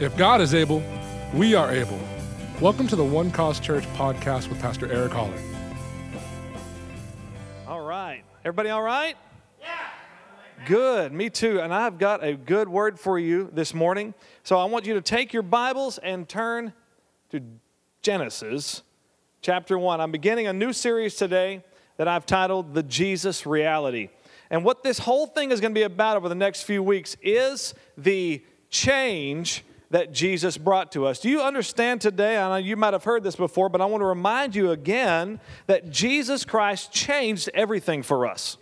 If God is able, we are able. Welcome to the One Cause Church podcast with Pastor Eric Holler. All right. Everybody all right? Yeah. Good. Me too. And I've got a good word for you this morning. So I want you to take your Bibles and turn to Genesis chapter 1. I'm beginning a new series today that I've titled The Jesus Reality. And what this whole thing is going to be about over the next few weeks is the change that Jesus brought to us. Do you understand today? I know you might have heard this before, but I want to remind you again that Jesus Christ changed everything for us.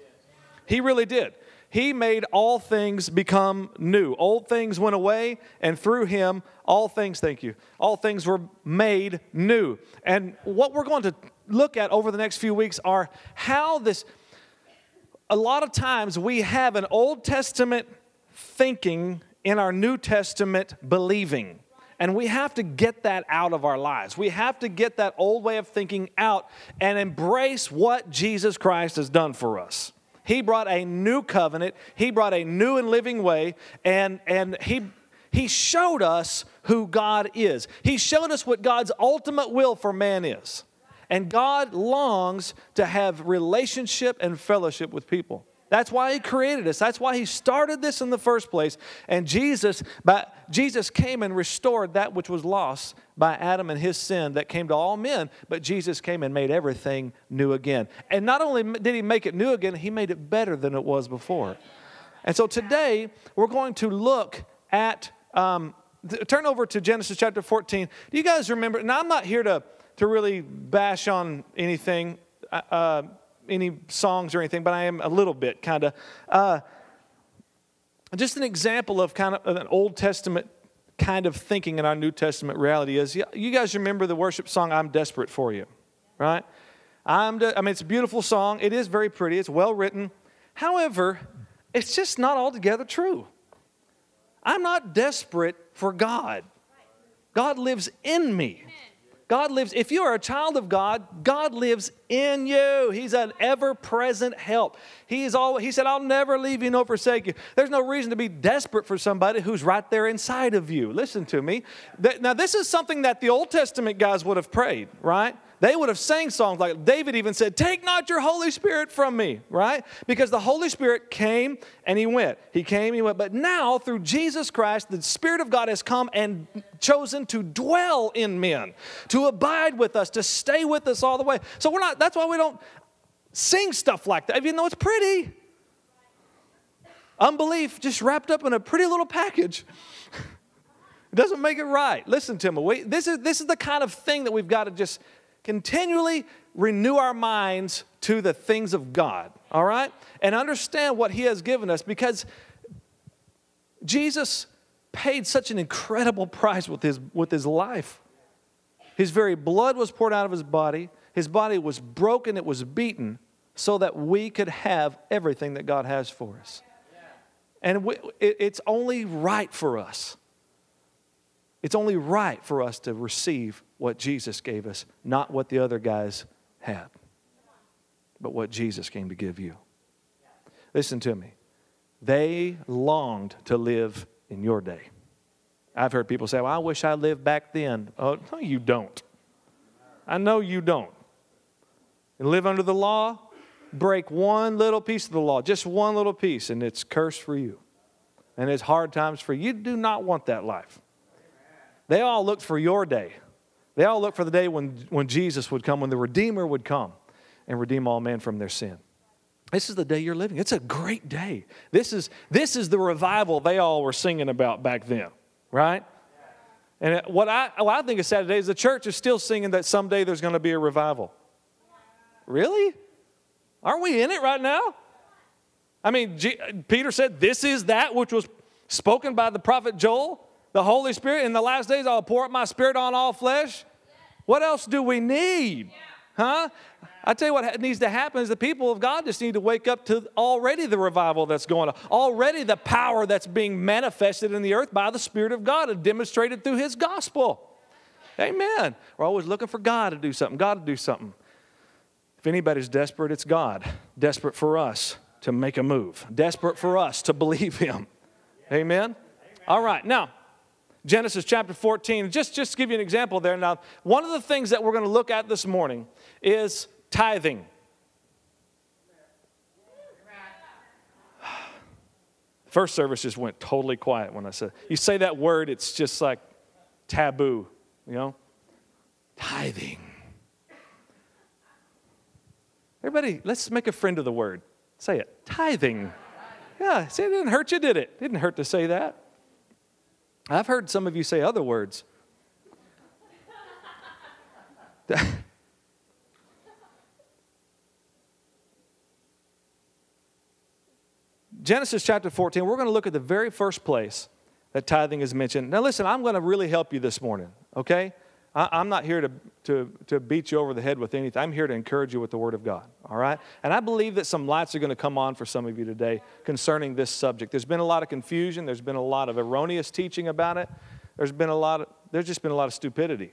He really did. He made all things become new. Old things went away, and through him, all things, thank you, all things were made new. And what we're going to look at over the next few weeks are how this, a lot of times we have an Old Testament thinking in our New Testament believing. And we have to get that out of our lives. We have to get that old way of thinking out and embrace what Jesus Christ has done for us. He brought a new covenant, He brought a new and living way, and, and He he showed us who God is. He showed us what God's ultimate will for man is. And God longs to have relationship and fellowship with people. That's why he created us. That's why he started this in the first place. And Jesus, by, Jesus came and restored that which was lost by Adam and his sin that came to all men. But Jesus came and made everything new again. And not only did he make it new again, he made it better than it was before. And so today we're going to look at. Um, turn over to Genesis chapter 14. Do you guys remember? Now I'm not here to to really bash on anything. Uh, uh any songs or anything, but I am a little bit kind of. Uh, just an example of kind of an Old Testament kind of thinking in our New Testament reality is you guys remember the worship song, I'm Desperate for You, right? I'm de- I mean, it's a beautiful song. It is very pretty, it's well written. However, it's just not altogether true. I'm not desperate for God, God lives in me. God lives, if you are a child of God, God lives in you. He's an ever present help. He's always, he said, I'll never leave you nor forsake you. There's no reason to be desperate for somebody who's right there inside of you. Listen to me. Now, this is something that the Old Testament guys would have prayed, right? They would have sang songs like David even said, Take not your Holy Spirit from me, right? Because the Holy Spirit came and he went. He came, he went. But now, through Jesus Christ, the Spirit of God has come and chosen to dwell in men, to abide with us, to stay with us all the way. So we're not, that's why we don't sing stuff like that, even though it's pretty. Unbelief just wrapped up in a pretty little package. It doesn't make it right. Listen. We, this, is, this is the kind of thing that we've got to just continually renew our minds to the things of God, all right? And understand what He has given us because Jesus paid such an incredible price with His, with his life. His very blood was poured out of His body, His body was broken, it was beaten, so that we could have everything that God has for us. And we, it, it's only right for us. It's only right for us to receive what Jesus gave us, not what the other guys had, but what Jesus came to give you. Listen to me. They longed to live in your day. I've heard people say, Well, I wish I lived back then. Oh, no, you don't. I know you don't. And live under the law, break one little piece of the law, just one little piece, and it's cursed for you. And it's hard times for you. You do not want that life. They all looked for your day. They all looked for the day when, when Jesus would come, when the Redeemer would come and redeem all men from their sin. This is the day you're living. It's a great day. This is, this is the revival they all were singing about back then, right? And what I, what I think is sad today is the church is still singing that someday there's going to be a revival. Really? Aren't we in it right now? I mean, G- Peter said, This is that which was spoken by the prophet Joel. The Holy Spirit, in the last days, I'll pour out my spirit on all flesh. What else do we need? Huh? I tell you what needs to happen is the people of God just need to wake up to already the revival that's going on, already the power that's being manifested in the earth by the Spirit of God and demonstrated through His gospel. Amen. We're always looking for God to do something, God to do something. If anybody's desperate, it's God. Desperate for us to make a move, desperate for us to believe Him. Amen. All right. Now, Genesis chapter 14. Just, just to give you an example there. Now, one of the things that we're going to look at this morning is tithing. First service just went totally quiet when I said, you say that word, it's just like taboo, you know? Tithing. Everybody, let's make a friend of the word. Say it. Tithing. Yeah, see, it didn't hurt you, did it? it didn't hurt to say that. I've heard some of you say other words. Genesis chapter 14, we're going to look at the very first place that tithing is mentioned. Now, listen, I'm going to really help you this morning, okay? I, am not here to, to, to beat you over the head with anything. I'm here to encourage you with the Word of God, all right? And I believe that some lights are going to come on for some of you today concerning this subject. There's been a lot of confusion, there's been a lot of erroneous teaching about it, there's been a lot of, there's just been a lot of stupidity.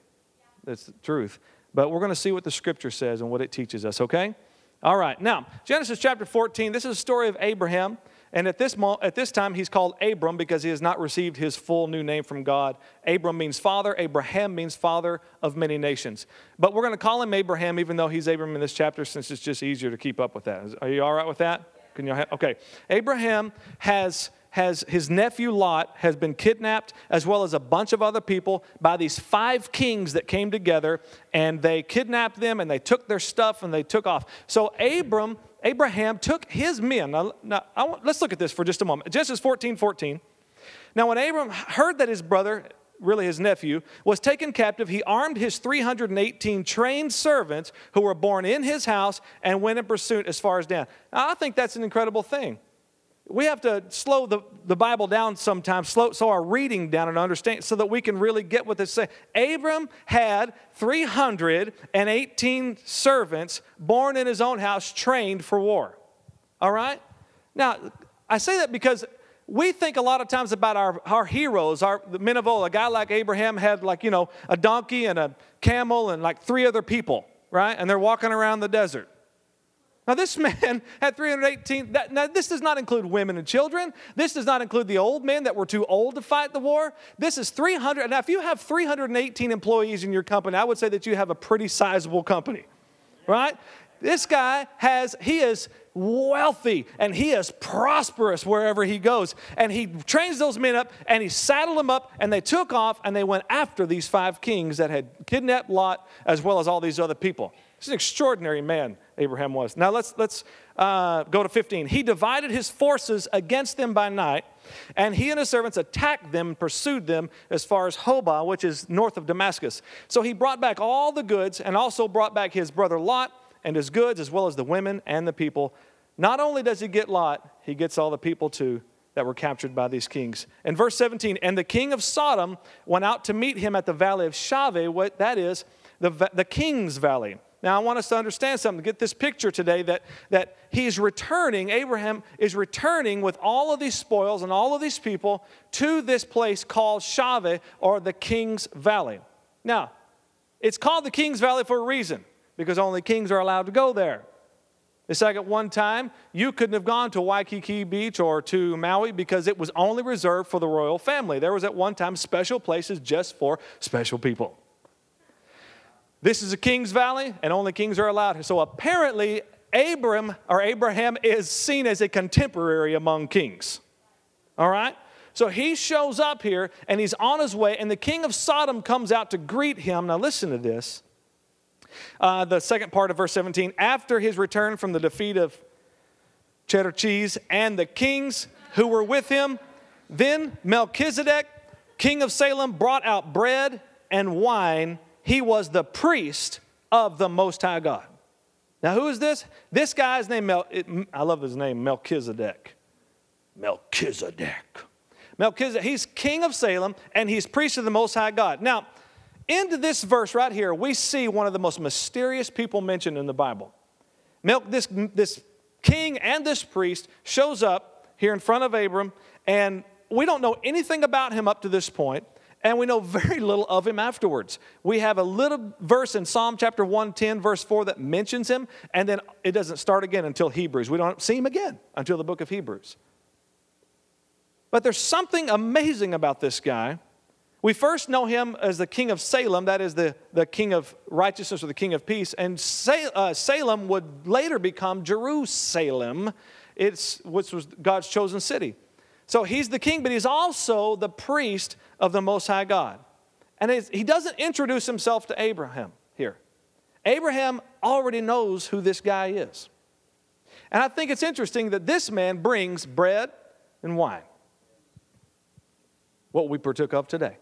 That's the truth. But we're going to see what the Scripture says and what it teaches us, okay? All right, now, Genesis chapter 14, this is a story of Abraham. And at this, mo- at this time, he's called Abram because he has not received his full new name from God. Abram means father, Abraham means father of many nations. But we're going to call him Abraham even though he's Abram in this chapter since it's just easier to keep up with that. Are you all right with that? Can you, okay. Abraham has has his nephew Lot has been kidnapped as well as a bunch of other people by these five kings that came together and they kidnapped them and they took their stuff and they took off. So Abram Abraham took his men. Now, now want, let's look at this for just a moment. Genesis 14 14. Now, when Abram heard that his brother, really his nephew, was taken captive, he armed his 318 trained servants who were born in his house and went in pursuit as far as Dan. Now, I think that's an incredible thing we have to slow the, the Bible down sometimes, slow, slow our reading down and understand so that we can really get what this says. Abram had 318 servants born in his own house, trained for war. All right? Now, I say that because we think a lot of times about our, our heroes, our the men of old. A guy like Abraham had like, you know, a donkey and a camel and like three other people, right? And they're walking around the desert. Now, this man had 318. That, now, this does not include women and children. This does not include the old men that were too old to fight the war. This is 300. Now, if you have 318 employees in your company, I would say that you have a pretty sizable company, right? This guy has, he is wealthy and he is prosperous wherever he goes. And he trains those men up and he saddled them up and they took off and they went after these five kings that had kidnapped Lot as well as all these other people. He's an extraordinary man, Abraham was. Now let's, let's uh, go to 15. He divided his forces against them by night, and he and his servants attacked them and pursued them as far as Hobah, which is north of Damascus. So he brought back all the goods and also brought back his brother Lot and his goods, as well as the women and the people. Not only does he get Lot, he gets all the people too that were captured by these kings. In verse 17, and the king of Sodom went out to meet him at the valley of Shaveh, what that is, the, the king's valley. Now, I want us to understand something, get this picture today that, that he's returning, Abraham is returning with all of these spoils and all of these people to this place called Shave or the King's Valley. Now, it's called the King's Valley for a reason because only kings are allowed to go there. It's like at one time, you couldn't have gone to Waikiki Beach or to Maui because it was only reserved for the royal family. There was at one time special places just for special people. This is a king's valley, and only kings are allowed. So apparently, Abram or Abraham is seen as a contemporary among kings. All right? So he shows up here and he's on his way, and the king of Sodom comes out to greet him. Now, listen to this. Uh, the second part of verse 17 after his return from the defeat of cheddar cheese and the kings who were with him, then Melchizedek, king of Salem, brought out bread and wine he was the priest of the Most High God. Now, who is this? This guy's name, Mel, it, I love his name, Melchizedek. Melchizedek. Melchizedek, he's king of Salem and he's priest of the Most High God. Now, into this verse right here, we see one of the most mysterious people mentioned in the Bible. Mel, this, this king and this priest shows up here in front of Abram, and we don't know anything about him up to this point and we know very little of him afterwards. We have a little verse in Psalm chapter 110, verse 4, that mentions him, and then it doesn't start again until Hebrews. We don't see him again until the book of Hebrews. But there's something amazing about this guy. We first know him as the king of Salem, that is the, the king of righteousness or the king of peace. And uh, Salem would later become Jerusalem, it's, which was God's chosen city. So he's the king, but he's also the priest of the Most High God. And he doesn't introduce himself to Abraham here. Abraham already knows who this guy is. And I think it's interesting that this man brings bread and wine, what we partook of today.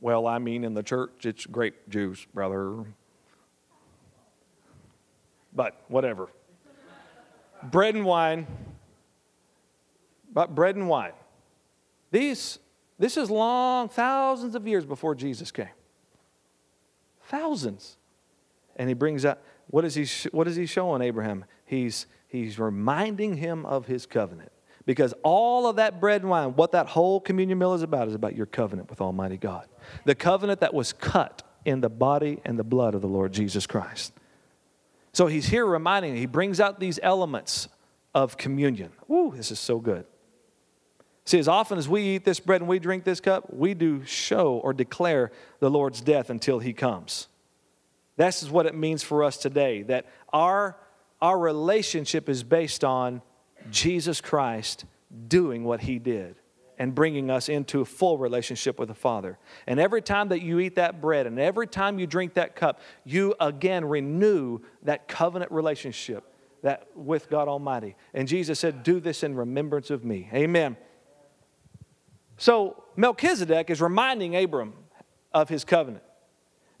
Well, I mean, in the church, it's grape juice, brother. But whatever. bread and wine. But bread and wine. These, this is long, thousands of years before Jesus came. Thousands. And he brings up, what is he, what is he showing Abraham? He's, he's reminding him of his covenant. Because all of that bread and wine, what that whole communion meal is about, is about your covenant with Almighty God. The covenant that was cut in the body and the blood of the Lord Jesus Christ. So he's here reminding, he brings out these elements of communion. Ooh, this is so good. See, as often as we eat this bread and we drink this cup, we do show or declare the Lord's death until he comes. This is what it means for us today that our, our relationship is based on Jesus Christ doing what he did and bringing us into a full relationship with the Father. And every time that you eat that bread and every time you drink that cup, you again renew that covenant relationship that with God Almighty. And Jesus said, "Do this in remembrance of me." Amen. So Melchizedek is reminding Abram of his covenant.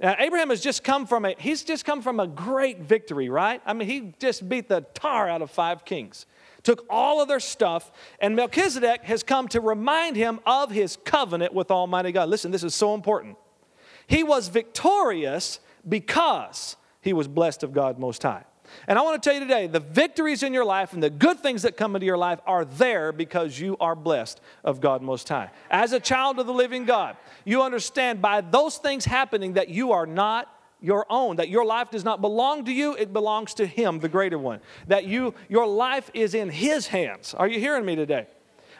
Now, Abraham has just come from a he's just come from a great victory, right? I mean, he just beat the tar out of five kings. Took all of their stuff, and Melchizedek has come to remind him of his covenant with Almighty God. Listen, this is so important. He was victorious because he was blessed of God Most High. And I want to tell you today the victories in your life and the good things that come into your life are there because you are blessed of God Most High. As a child of the living God, you understand by those things happening that you are not your own that your life does not belong to you it belongs to him the greater one. That you your life is in his hands. Are you hearing me today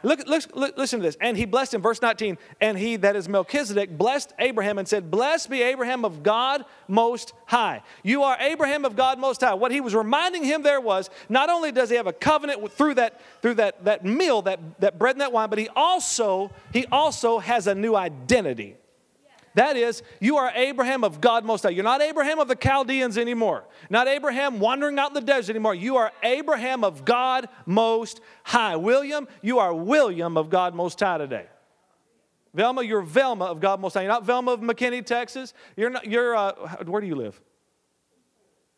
Look, look, look, listen to this. And he blessed him, verse 19. And he, that is Melchizedek, blessed Abraham and said, Blessed be Abraham of God Most High. You are Abraham of God Most High. What he was reminding him there was not only does he have a covenant through that, through that, that meal, that, that bread and that wine, but he also, he also has a new identity. That is, you are Abraham of God Most High. You're not Abraham of the Chaldeans anymore. Not Abraham wandering out in the desert anymore. You are Abraham of God Most High. William, you are William of God Most High today. Velma, you're Velma of God Most High. You're not Velma of McKinney, Texas. You're not, you're, uh, where do you live?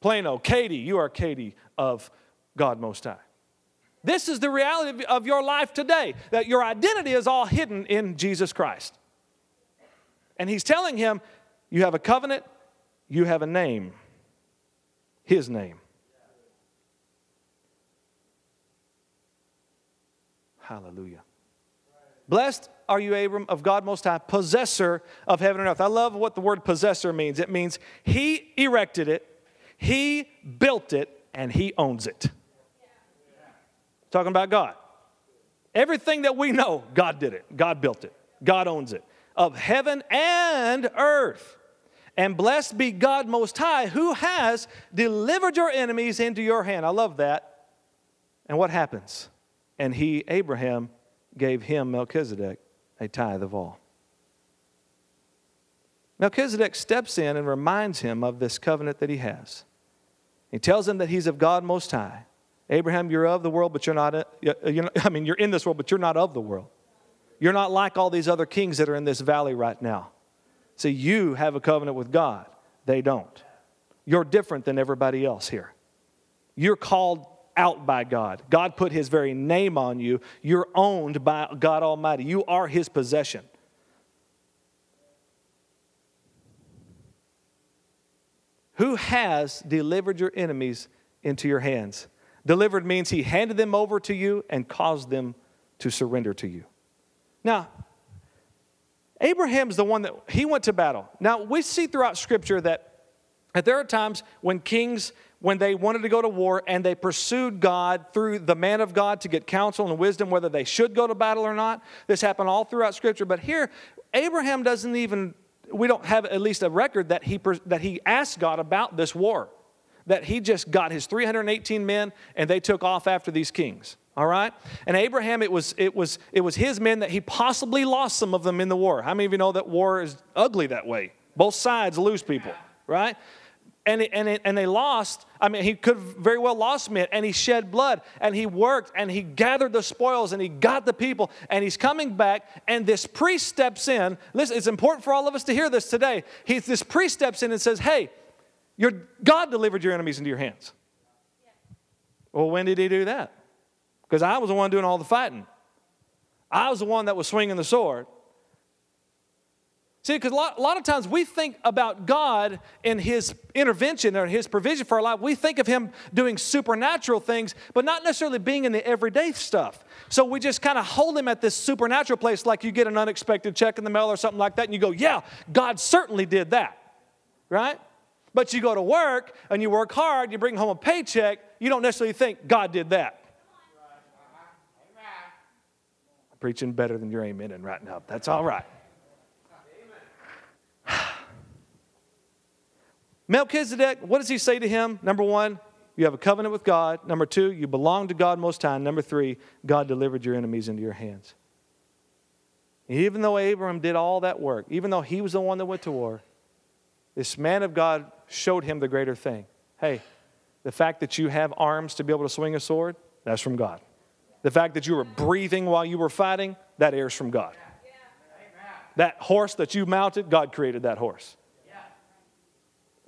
Plano. Katie, you are Katie of God Most High. This is the reality of your life today, that your identity is all hidden in Jesus Christ. And he's telling him, You have a covenant, you have a name, his name. Hallelujah. Blessed are you, Abram, of God Most High, possessor of heaven and earth. I love what the word possessor means. It means he erected it, he built it, and he owns it. Talking about God. Everything that we know, God did it, God built it, God owns it of heaven and earth. And blessed be God Most High, who has delivered your enemies into your hand. I love that. And what happens? And he, Abraham, gave him, Melchizedek, a tithe of all. Melchizedek steps in and reminds him of this covenant that he has. He tells him that he's of God Most High. Abraham, you're of the world, but you're not, uh, uh, you're I mean, you're in this world, but you're not of the world. You're not like all these other kings that are in this valley right now. See, you have a covenant with God, they don't. You're different than everybody else here. You're called out by God. God put His very name on you. You're owned by God Almighty. You are His possession. Who has delivered your enemies into your hands? Delivered means He handed them over to you and caused them to surrender to you. Now, Abraham's the one that he went to battle. Now, we see throughout Scripture that, that there are times when kings when they wanted to go to war and they pursued God through the man of God to get counsel and wisdom whether they should go to battle or not. This happened all throughout Scripture. But here, Abraham doesn't even, we don't have at least a record that he, that he asked God about this war, that he just got his 318 men and they took off after these kings. All right? And Abraham, it was, it, was, it was his men that he possibly lost some of them in the war. How many of you know that war is ugly that way? Both sides lose people, right? And, it, and, it, and they lost. I mean, he could very well lost men, and he shed blood, and he worked, and he gathered the spoils, and he got the people, and he's coming back, and this priest steps in. Listen, it's important for all of us to hear this today. He, this priest steps in and says, Hey, your, God delivered your enemies into your hands. Well, when did he do that? Because I was the one doing all the fighting. I was the one that was swinging the sword. See, because a lot, a lot, of times we think about God and His intervention or His provision for our life. We think of Him doing supernatural things, but not necessarily being in the everyday stuff. So we just kind of hold Him at this supernatural place, like you get an unexpected check in the mail or something like that, and you go, Yeah, God certainly did that, right? But you go to work and you work hard, you bring home a paycheck, you don't necessarily think God did that. Preaching better than you're amening right now. That's all right. Melchizedek, what does he say to him? Number one, you have a covenant with God. Number two, you belong to God most high. Number three, God delivered your enemies into your hands. even though Abram did all that work, even though he was the one that went to war, this man of God showed him the greater thing. Hey, the fact that you have arms to be able to swing a sword, that's from God. The fact that you were breathing while you were fighting, that airs from God. That horse that you mounted, God created that horse.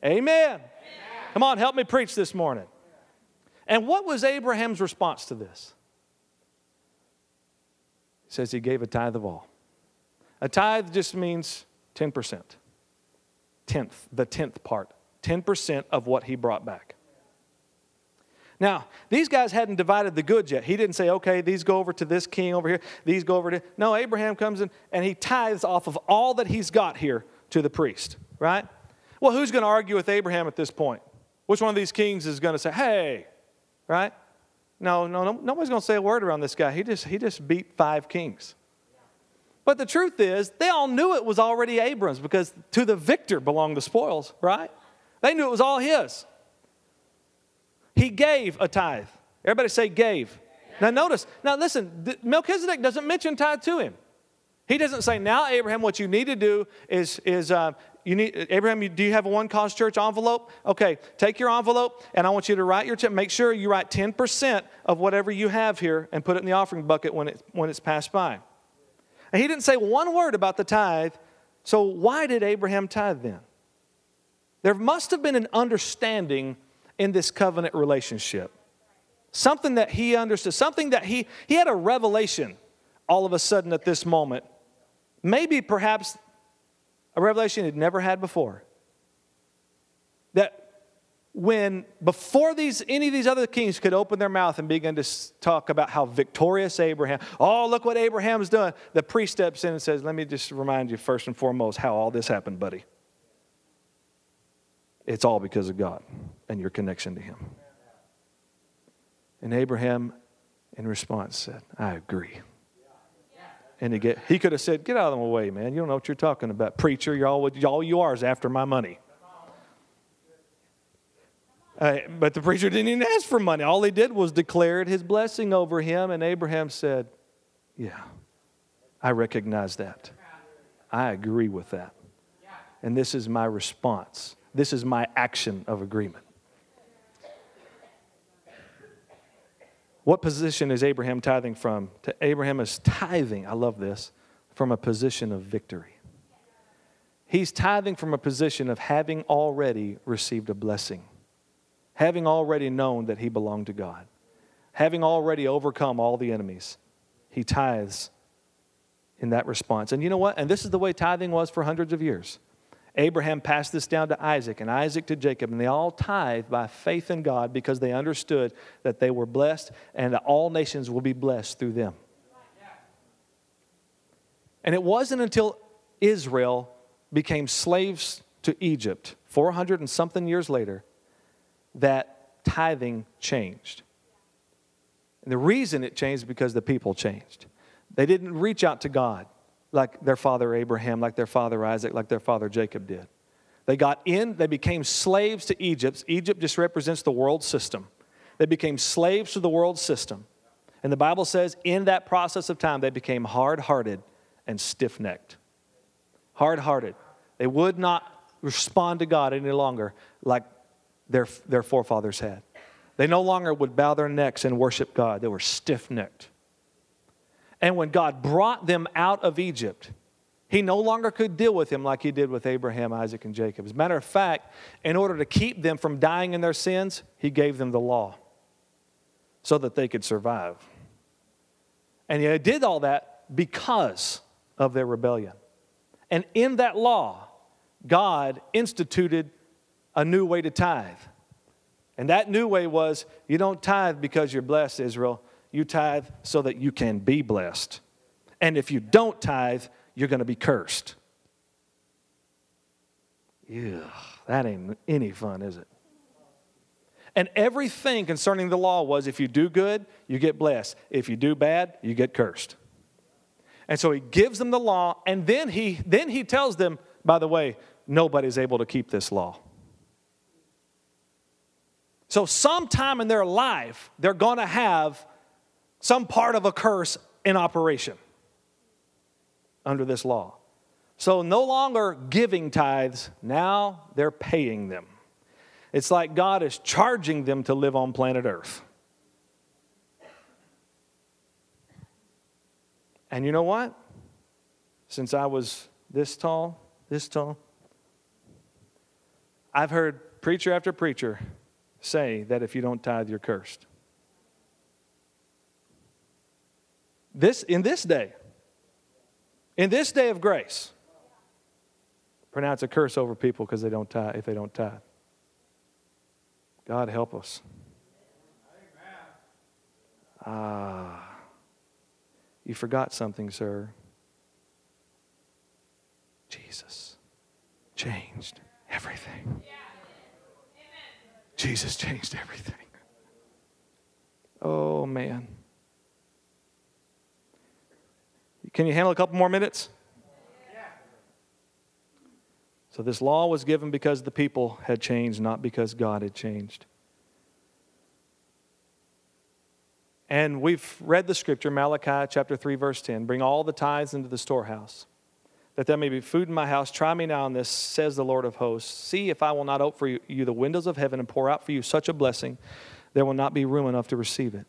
Amen. Come on, help me preach this morning. And what was Abraham's response to this? He says he gave a tithe of all. A tithe just means 10%. Tenth, the tenth part. 10% of what he brought back. Now, these guys hadn't divided the goods yet. He didn't say, okay, these go over to this king over here, these go over to. No, Abraham comes in and he tithes off of all that he's got here to the priest, right? Well, who's going to argue with Abraham at this point? Which one of these kings is going to say, hey, right? No, no, no nobody's going to say a word around this guy. He just, he just beat five kings. But the truth is, they all knew it was already Abram's because to the victor belonged the spoils, right? They knew it was all his. He gave a tithe. Everybody say gave. Now notice, now listen, Melchizedek doesn't mention tithe to him. He doesn't say, now Abraham, what you need to do is, is uh, you need, Abraham, do you have a one cause church envelope? Okay, take your envelope and I want you to write your, check. make sure you write 10% of whatever you have here and put it in the offering bucket when, it, when it's passed by. And he didn't say one word about the tithe, so why did Abraham tithe then? There must have been an understanding in this covenant relationship. Something that he understood, something that he, he had a revelation all of a sudden at this moment. Maybe perhaps a revelation he'd never had before. That when before these any of these other kings could open their mouth and begin to talk about how victorious Abraham, oh look what Abraham's done, the priest steps in and says, "Let me just remind you first and foremost how all this happened, buddy." It's all because of God and your connection to Him. And Abraham, in response, said, I agree. And he, get, he could have said, Get out of the way, man. You don't know what you're talking about. Preacher, you're all, all you are is after my money. Uh, but the preacher didn't even ask for money. All he did was declared his blessing over him. And Abraham said, Yeah, I recognize that. I agree with that. And this is my response. This is my action of agreement. What position is Abraham tithing from? To Abraham is tithing, I love this, from a position of victory. He's tithing from a position of having already received a blessing, having already known that he belonged to God, having already overcome all the enemies. He tithes in that response. And you know what? And this is the way tithing was for hundreds of years. Abraham passed this down to Isaac and Isaac to Jacob, and they all tithed by faith in God because they understood that they were blessed and all nations will be blessed through them. And it wasn't until Israel became slaves to Egypt 400 and something years later that tithing changed. And the reason it changed is because the people changed. They didn't reach out to God like their father Abraham, like their father Isaac, like their father Jacob did. They got in, they became slaves to Egypt. Egypt just represents the world system. They became slaves to the world system. And the Bible says in that process of time, they became hard hearted and stiff necked. Hard hearted. They would not respond to God any longer like their, their forefathers had. They no longer would bow their necks and worship God, they were stiff necked. And when God brought them out of Egypt, he no longer could deal with them like he did with Abraham, Isaac, and Jacob. As a matter of fact, in order to keep them from dying in their sins, he gave them the law so that they could survive. And he did all that because of their rebellion. And in that law, God instituted a new way to tithe. And that new way was you don't tithe because you're blessed, Israel. You tithe so that you can be blessed. And if you don't tithe, you're going to be cursed. Yeah, that ain't any fun, is it? And everything concerning the law was if you do good, you get blessed. If you do bad, you get cursed. And so he gives them the law, and then he, then he tells them, by the way, nobody's able to keep this law. So, sometime in their life, they're going to have some part of a curse in operation under this law. So, no longer giving tithes, now they're paying them. It's like God is charging them to live on planet Earth. And you know what? Since I was this tall, this tall, I've heard preacher after preacher say that if you don't tithe, you're cursed. This, in this day, in this day of grace, pronounce a curse over people because they don't tithe, if they don't tithe. God help us. Ah, you forgot something, sir. Jesus changed everything. Jesus changed everything. Oh, man. Can you handle a couple more minutes? So, this law was given because the people had changed, not because God had changed. And we've read the scripture, Malachi chapter 3, verse 10 bring all the tithes into the storehouse that there may be food in my house. Try me now in this, says the Lord of hosts. See if I will not open for you the windows of heaven and pour out for you such a blessing, there will not be room enough to receive it.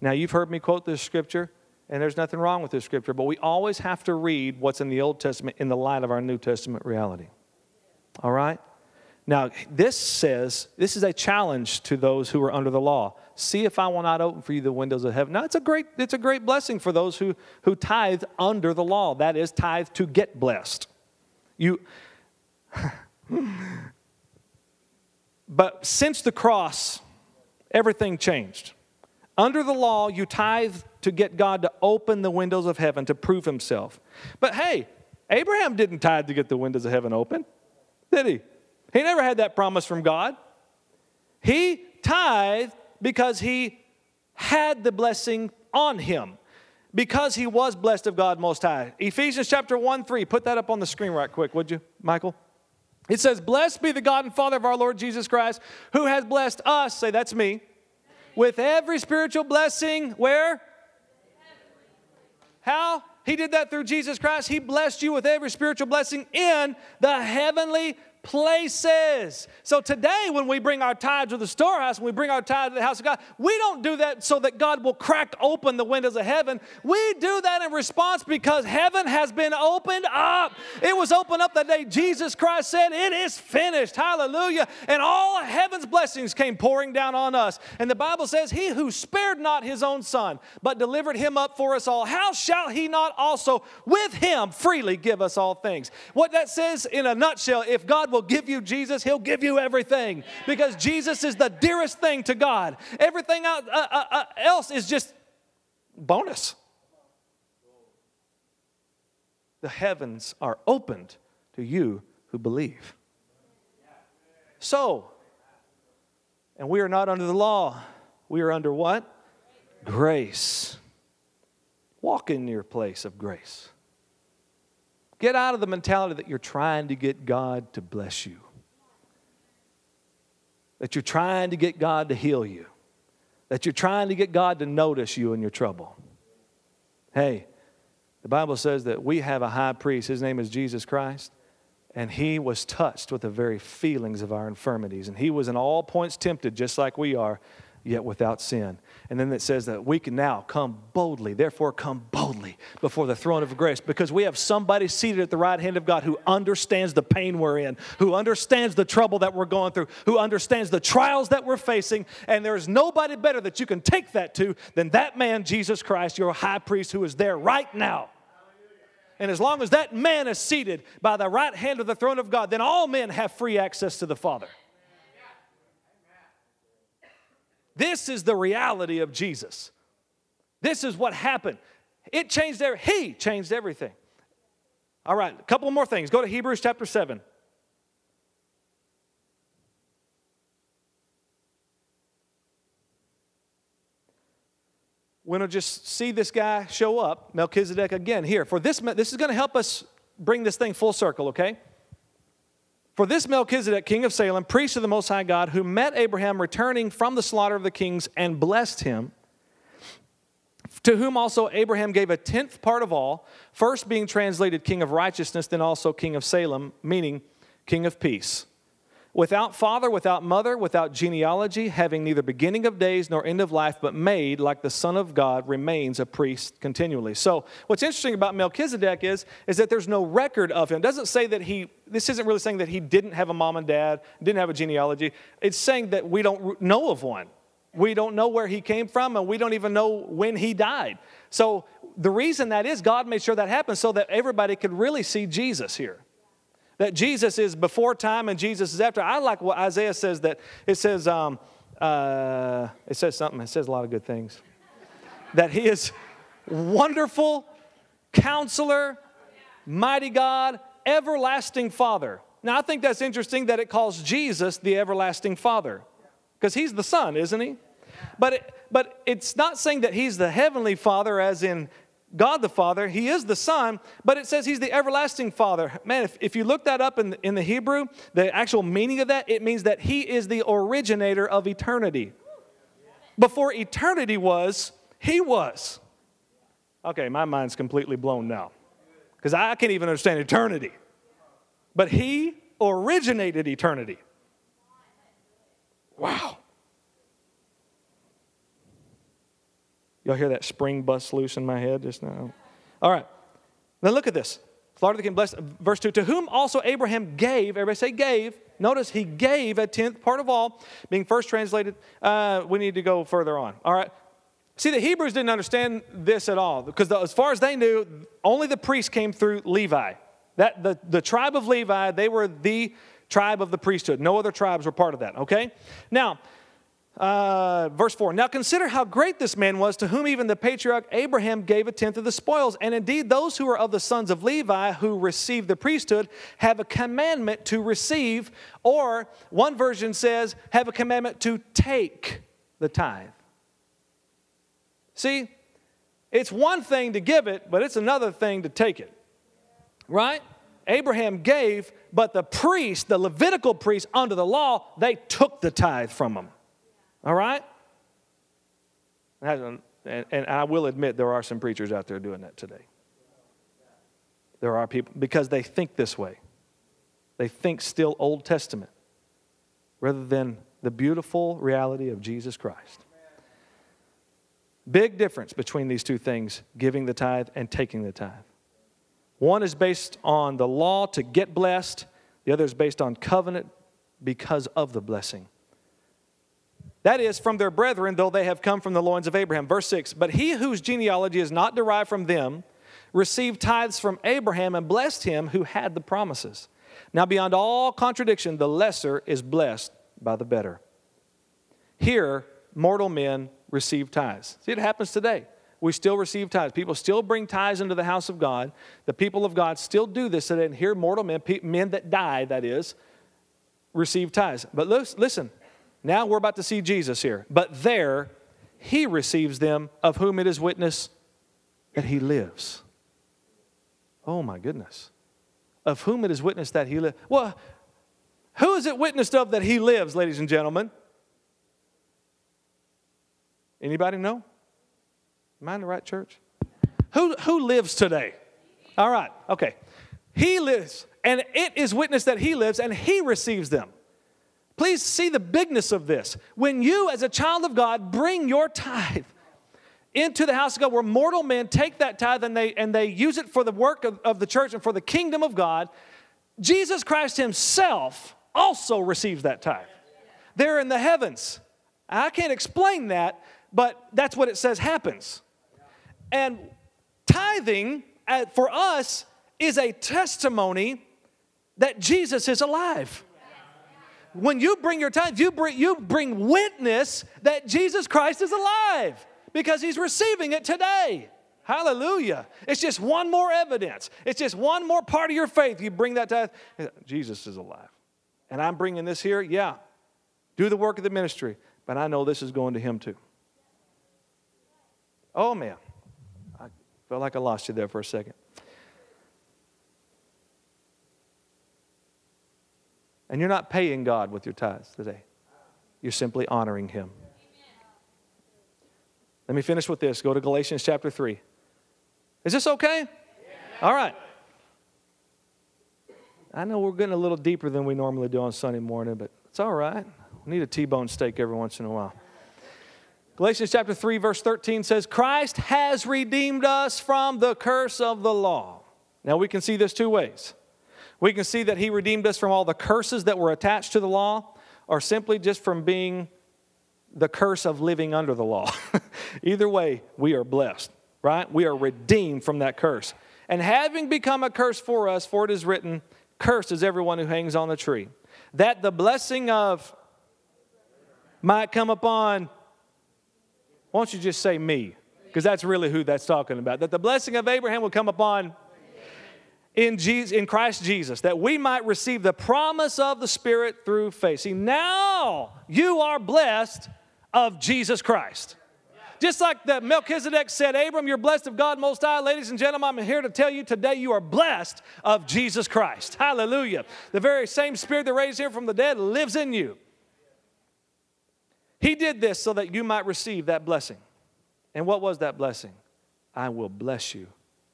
Now, you've heard me quote this scripture, and there's nothing wrong with this scripture, but we always have to read what's in the Old Testament in the light of our New Testament reality. All right? Now, this says, this is a challenge to those who are under the law. See if I will not open for you the windows of heaven. Now, it's a great, it's a great blessing for those who, who tithe under the law. That is, tithe to get blessed. You, but since the cross, everything changed. Under the law, you tithe to get God to open the windows of heaven to prove himself. But hey, Abraham didn't tithe to get the windows of heaven open, did he? He never had that promise from God. He tithed because he had the blessing on him, because he was blessed of God Most High. Ephesians chapter 1 3, put that up on the screen right quick, would you, Michael? It says, Blessed be the God and Father of our Lord Jesus Christ, who has blessed us, say that's me, with every spiritual blessing. Where? How? He did that through Jesus Christ. He blessed you with every spiritual blessing in the heavenly places. So today, when we bring our tithe to the storehouse, when we bring our tithe to the house of God, we don't do that so that God will crack open the windows of heaven. We do that in response because heaven has been opened up. It was opened up the day Jesus Christ said, It is finished. Hallelujah. And all heaven's blessings came pouring down on us. And the Bible says, He who spared not his own son, but delivered him up for us all, how shall he not also with him freely give us all things? What that says in a nutshell, if God will give you Jesus, He'll give you everything because Jesus is the dearest thing to God. Everything uh, uh, uh, else is just bonus. The heavens are opened to you who believe. So, And we are not under the law. We are under what? Grace. Walk in your place of grace. Get out of the mentality that you're trying to get God to bless you, that you're trying to get God to heal you, that you're trying to get God to notice you in your trouble. Hey, the Bible says that we have a high priest. His name is Jesus Christ. And he was touched with the very feelings of our infirmities. And he was in all points tempted, just like we are, yet without sin. And then it says that we can now come boldly, therefore, come boldly before the throne of grace because we have somebody seated at the right hand of God who understands the pain we're in, who understands the trouble that we're going through, who understands the trials that we're facing. And there's nobody better that you can take that to than that man, Jesus Christ, your high priest, who is there right now. And as long as that man is seated by the right hand of the throne of God, then all men have free access to the Father. This is the reality of Jesus. This is what happened. It changed every, he changed everything. All right, a couple more things. Go to Hebrews chapter 7. We're going to just see this guy show up, Melchizedek, again here. For this, this is going to help us bring this thing full circle, okay? For this Melchizedek, king of Salem, priest of the Most High God, who met Abraham returning from the slaughter of the kings and blessed him, to whom also Abraham gave a tenth part of all, first being translated king of righteousness, then also king of Salem, meaning king of peace without father, without mother, without genealogy, having neither beginning of days nor end of life, but made like the Son of God, remains a priest continually. So, what's interesting about Melchizedek is, is that there's no record of him. It doesn't say that he, this isn't really saying that he didn't have a mom and dad, didn't have a genealogy. It's saying that we don't know of one. We don't know where he came from, and we don't even know when he died. So, the reason that is, God made sure that happened so that everybody could really see Jesus here that Jesus is before time and Jesus is after. I like what Isaiah says that it says, um, uh, it says something, it says a lot of good things. that he is wonderful, counselor, mighty God, everlasting Father. Now, I think that's interesting that it calls Jesus the everlasting Father because he's the Son, isn't he? But, it, but it's not saying that he's the heavenly Father, as in God the Father. He is the Son, but it says He's the everlasting Father. Man, if, if you look that up in, in the Hebrew, the actual meaning of that, it means that He is the originator of eternity. Before eternity was, He was. Okay, my mind's completely blown now because I can't even understand eternity. But He originated eternity. Wow. Y'all hear that spring bust loose in my head just now? All right. Now look at this. Slaughter the king blessed. Verse 2 To whom also Abraham gave, everybody say gave. Notice he gave a tenth part of all, being first translated. Uh, we need to go further on. All right. See, the Hebrews didn't understand this at all because the, as far as they knew, only the priests came through Levi. That the, the tribe of Levi, they were the tribe of the priesthood. No other tribes were part of that, okay? Now, uh, verse 4 Now consider how great this man was, to whom even the patriarch Abraham gave a tenth of the spoils. And indeed, those who are of the sons of Levi who receive the priesthood have a commandment to receive, or one version says, have a commandment to take the tithe. See, it's one thing to give it, but it's another thing to take it. Right? Abraham gave, but the priest, the Levitical priest under the law, they took the tithe from him. All right? And, I will admit there are some preachers out there doing that today. There are people, because they think this way. They think still Old Testament rather than the beautiful reality of Jesus Christ. Big difference between these two things giving the tithe and taking the tithe. One is based on the law to get blessed, the other is based on covenant because of the blessing. That is, from their brethren, though they have come from the loins of Abraham. Verse 6 But he whose genealogy is not derived from them received tithes from Abraham and blessed him who had the promises. Now, beyond all contradiction, the lesser is blessed by the better. Here, mortal men receive tithes. See, it happens today. We still receive tithes. People still bring tithes into the house of God. The people of God still do this today. And here, mortal men, men that die, that is, receive tithes. But listen, Now we're about to see Jesus here. But there, he receives them of whom it is witness that he lives. Oh my goodness. Of whom it is witness that he lives. Well, who is it witnessed of that he lives, ladies and gentlemen? Anybody know? Am I in the right church? Who, who lives today? All right, okay. He lives, and it is witness that he lives, and he receives them. Please see the bigness of this. When you, as a child of God, bring your tithe into the house of God, where mortal men take that tithe and they, and they use it for the work of, of the church and for the kingdom of God, Jesus Christ Himself also receives that tithe. They're in the heavens. I can't explain that, but that's what it says happens. And tithing uh, for us is a testimony that Jesus is alive. When you bring your tithe, you bring, you bring witness that Jesus Christ is alive because he's receiving it today. Hallelujah. It's just one more evidence. It's just one more part of your faith. You bring that tithe, Jesus is alive. And I'm bringing this here, yeah. Do the work of the ministry, but I know this is going to him too. Oh, man. I felt like I lost you there for a second. And you're not paying God with your tithes today, you're simply honoring Him. Let me finish with this. Go to Galatians chapter 3. Is this okay? All right. I know we're getting a little deeper than we normally do on Sunday morning, but it's all right. We need a T bone steak every once in a while. Galatians chapter 3, verse 13 says, Christ has redeemed us from the curse of the law. Now we can see this two ways. We can see that he redeemed us from all the curses that were attached to the law, or simply just from being the curse of living under the law. Either way, we are blessed, right? We are redeemed from that curse. And having become a curse for us, for it is written, Cursed is everyone who hangs on the tree, that the blessing of might come upon, why don't you just say me? Because that's really who that's talking about. That the blessing of Abraham will come upon in, Jesus, in Christ Jesus, that we might receive the promise of the Spirit through faith. See, now you are blessed of Jesus Christ. Just like that Melchizedek said, Abram, you're blessed of God Most High. Ladies and gentlemen, I'm here to tell you today you are blessed of Jesus Christ. Hallelujah. The very same Spirit that raised him from the dead lives in you. He did this so that you might receive that blessing. And what was that blessing? I will bless you,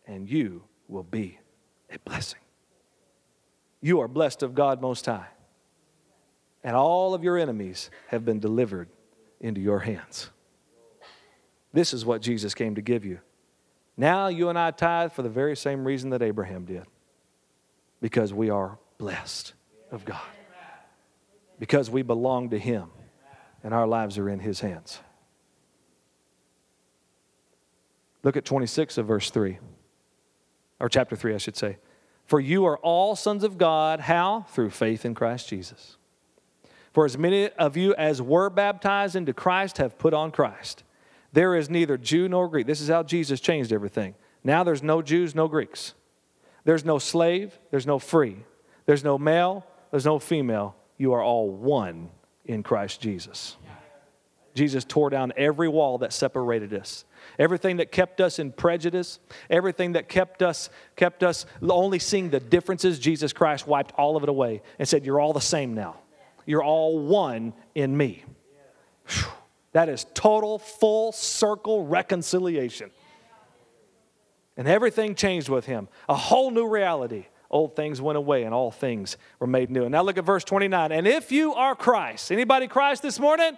and you will be a blessing. You are blessed of God Most High, and all of your enemies have been delivered into your hands. This is what Jesus came to give you. Now you and I tithe for the very same reason that Abraham did because we are blessed of God, because we belong to Him, and our lives are in His hands. Look at 26 of verse 3 or chapter 3, I should say. For you are all sons of God. How? Through faith in Christ Jesus. For as many of you as were baptized into Christ have put on Christ. There is neither Jew nor Greek. This is how Jesus changed everything. Now there's no Jews, no Greeks. There's no slave, there's no free. There's no male, there's no female. You are all one in Christ Jesus. Jesus tore down every wall that separated us. Everything that kept us in prejudice, everything that kept us kept us only seeing the differences, Jesus Christ wiped all of it away and said, "You're all the same now. You're all one in me." Whew. That is total full circle reconciliation. And everything changed with him. A whole new reality. Old things went away and all things were made new. And now look at verse 29. And if you are Christ, anybody Christ this morning?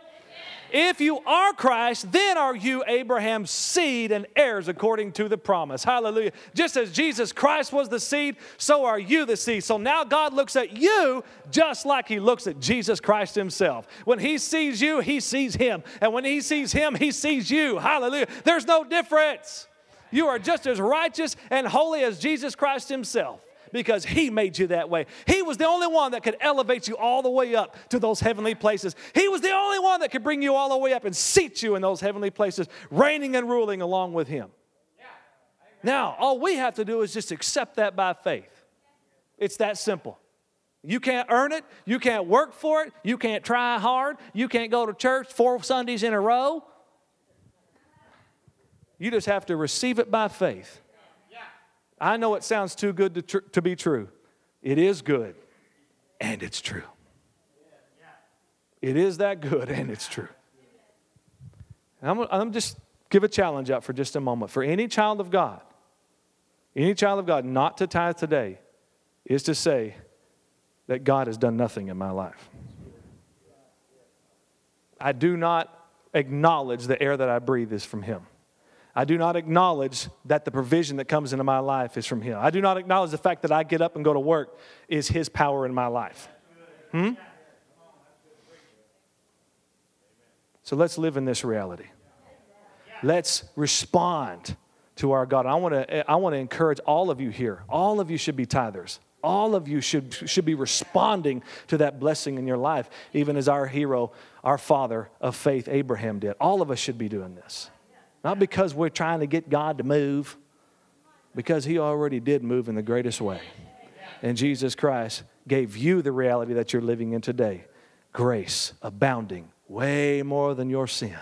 If you are Christ, then are you Abraham's seed and heirs according to the promise. Hallelujah. Just as Jesus Christ was the seed, so are you the seed. So now God looks at you just like he looks at Jesus Christ himself. When he sees you, he sees him. And when he sees him, he sees you. Hallelujah. There's no difference. You are just as righteous and holy as Jesus Christ himself because He made you that way. He was the only one that could elevate you all the way up to those heavenly places. He was the only one that could bring you all the way up and seat you in those heavenly places, reigning and ruling along with Him. Now, all we have to do is just accept that by faith. It's that simple. You can't earn it. You can't work for it. You can't try hard. You can't go to church four Sundays in a row. You just have to receive it by faith. I know it sounds too good to, tr- to be true. It is good, and it's true. It is that good, and it's true. And I'm, I'm just give a challenge out for just a moment. For any child of God, any child of God not to tithe today is to say that God has done nothing in my life. I do not acknowledge the air that I breathe is from Him. I do not acknowledge that the provision that comes into my life is from Him. I do not acknowledge the fact that I get up and go to work is His power in my life. Hmm? So let's live in this reality. Let's respond to our God. I want to I want to encourage all of you here. All of you should be tithers. All of you should, should be responding to that blessing in your life, even as our hero, our father of faith, Abraham, did. All of us should be doing this. Not because we're trying to get God to move, because He already did move in the greatest way. And Jesus Christ gave you the reality that you're living in today grace abounding, way more than your sin.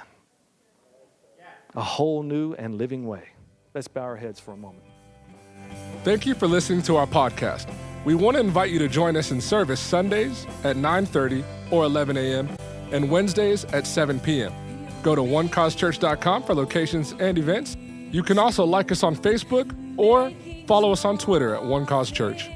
A whole new and living way. Let's bow our heads for a moment. Thank you for listening to our podcast. We want to invite you to join us in service Sundays at 9:30 or 11 a.m. and Wednesdays at 7 p.m. Go to onecausechurch.com for locations and events. You can also like us on Facebook or follow us on Twitter at One Cause Church.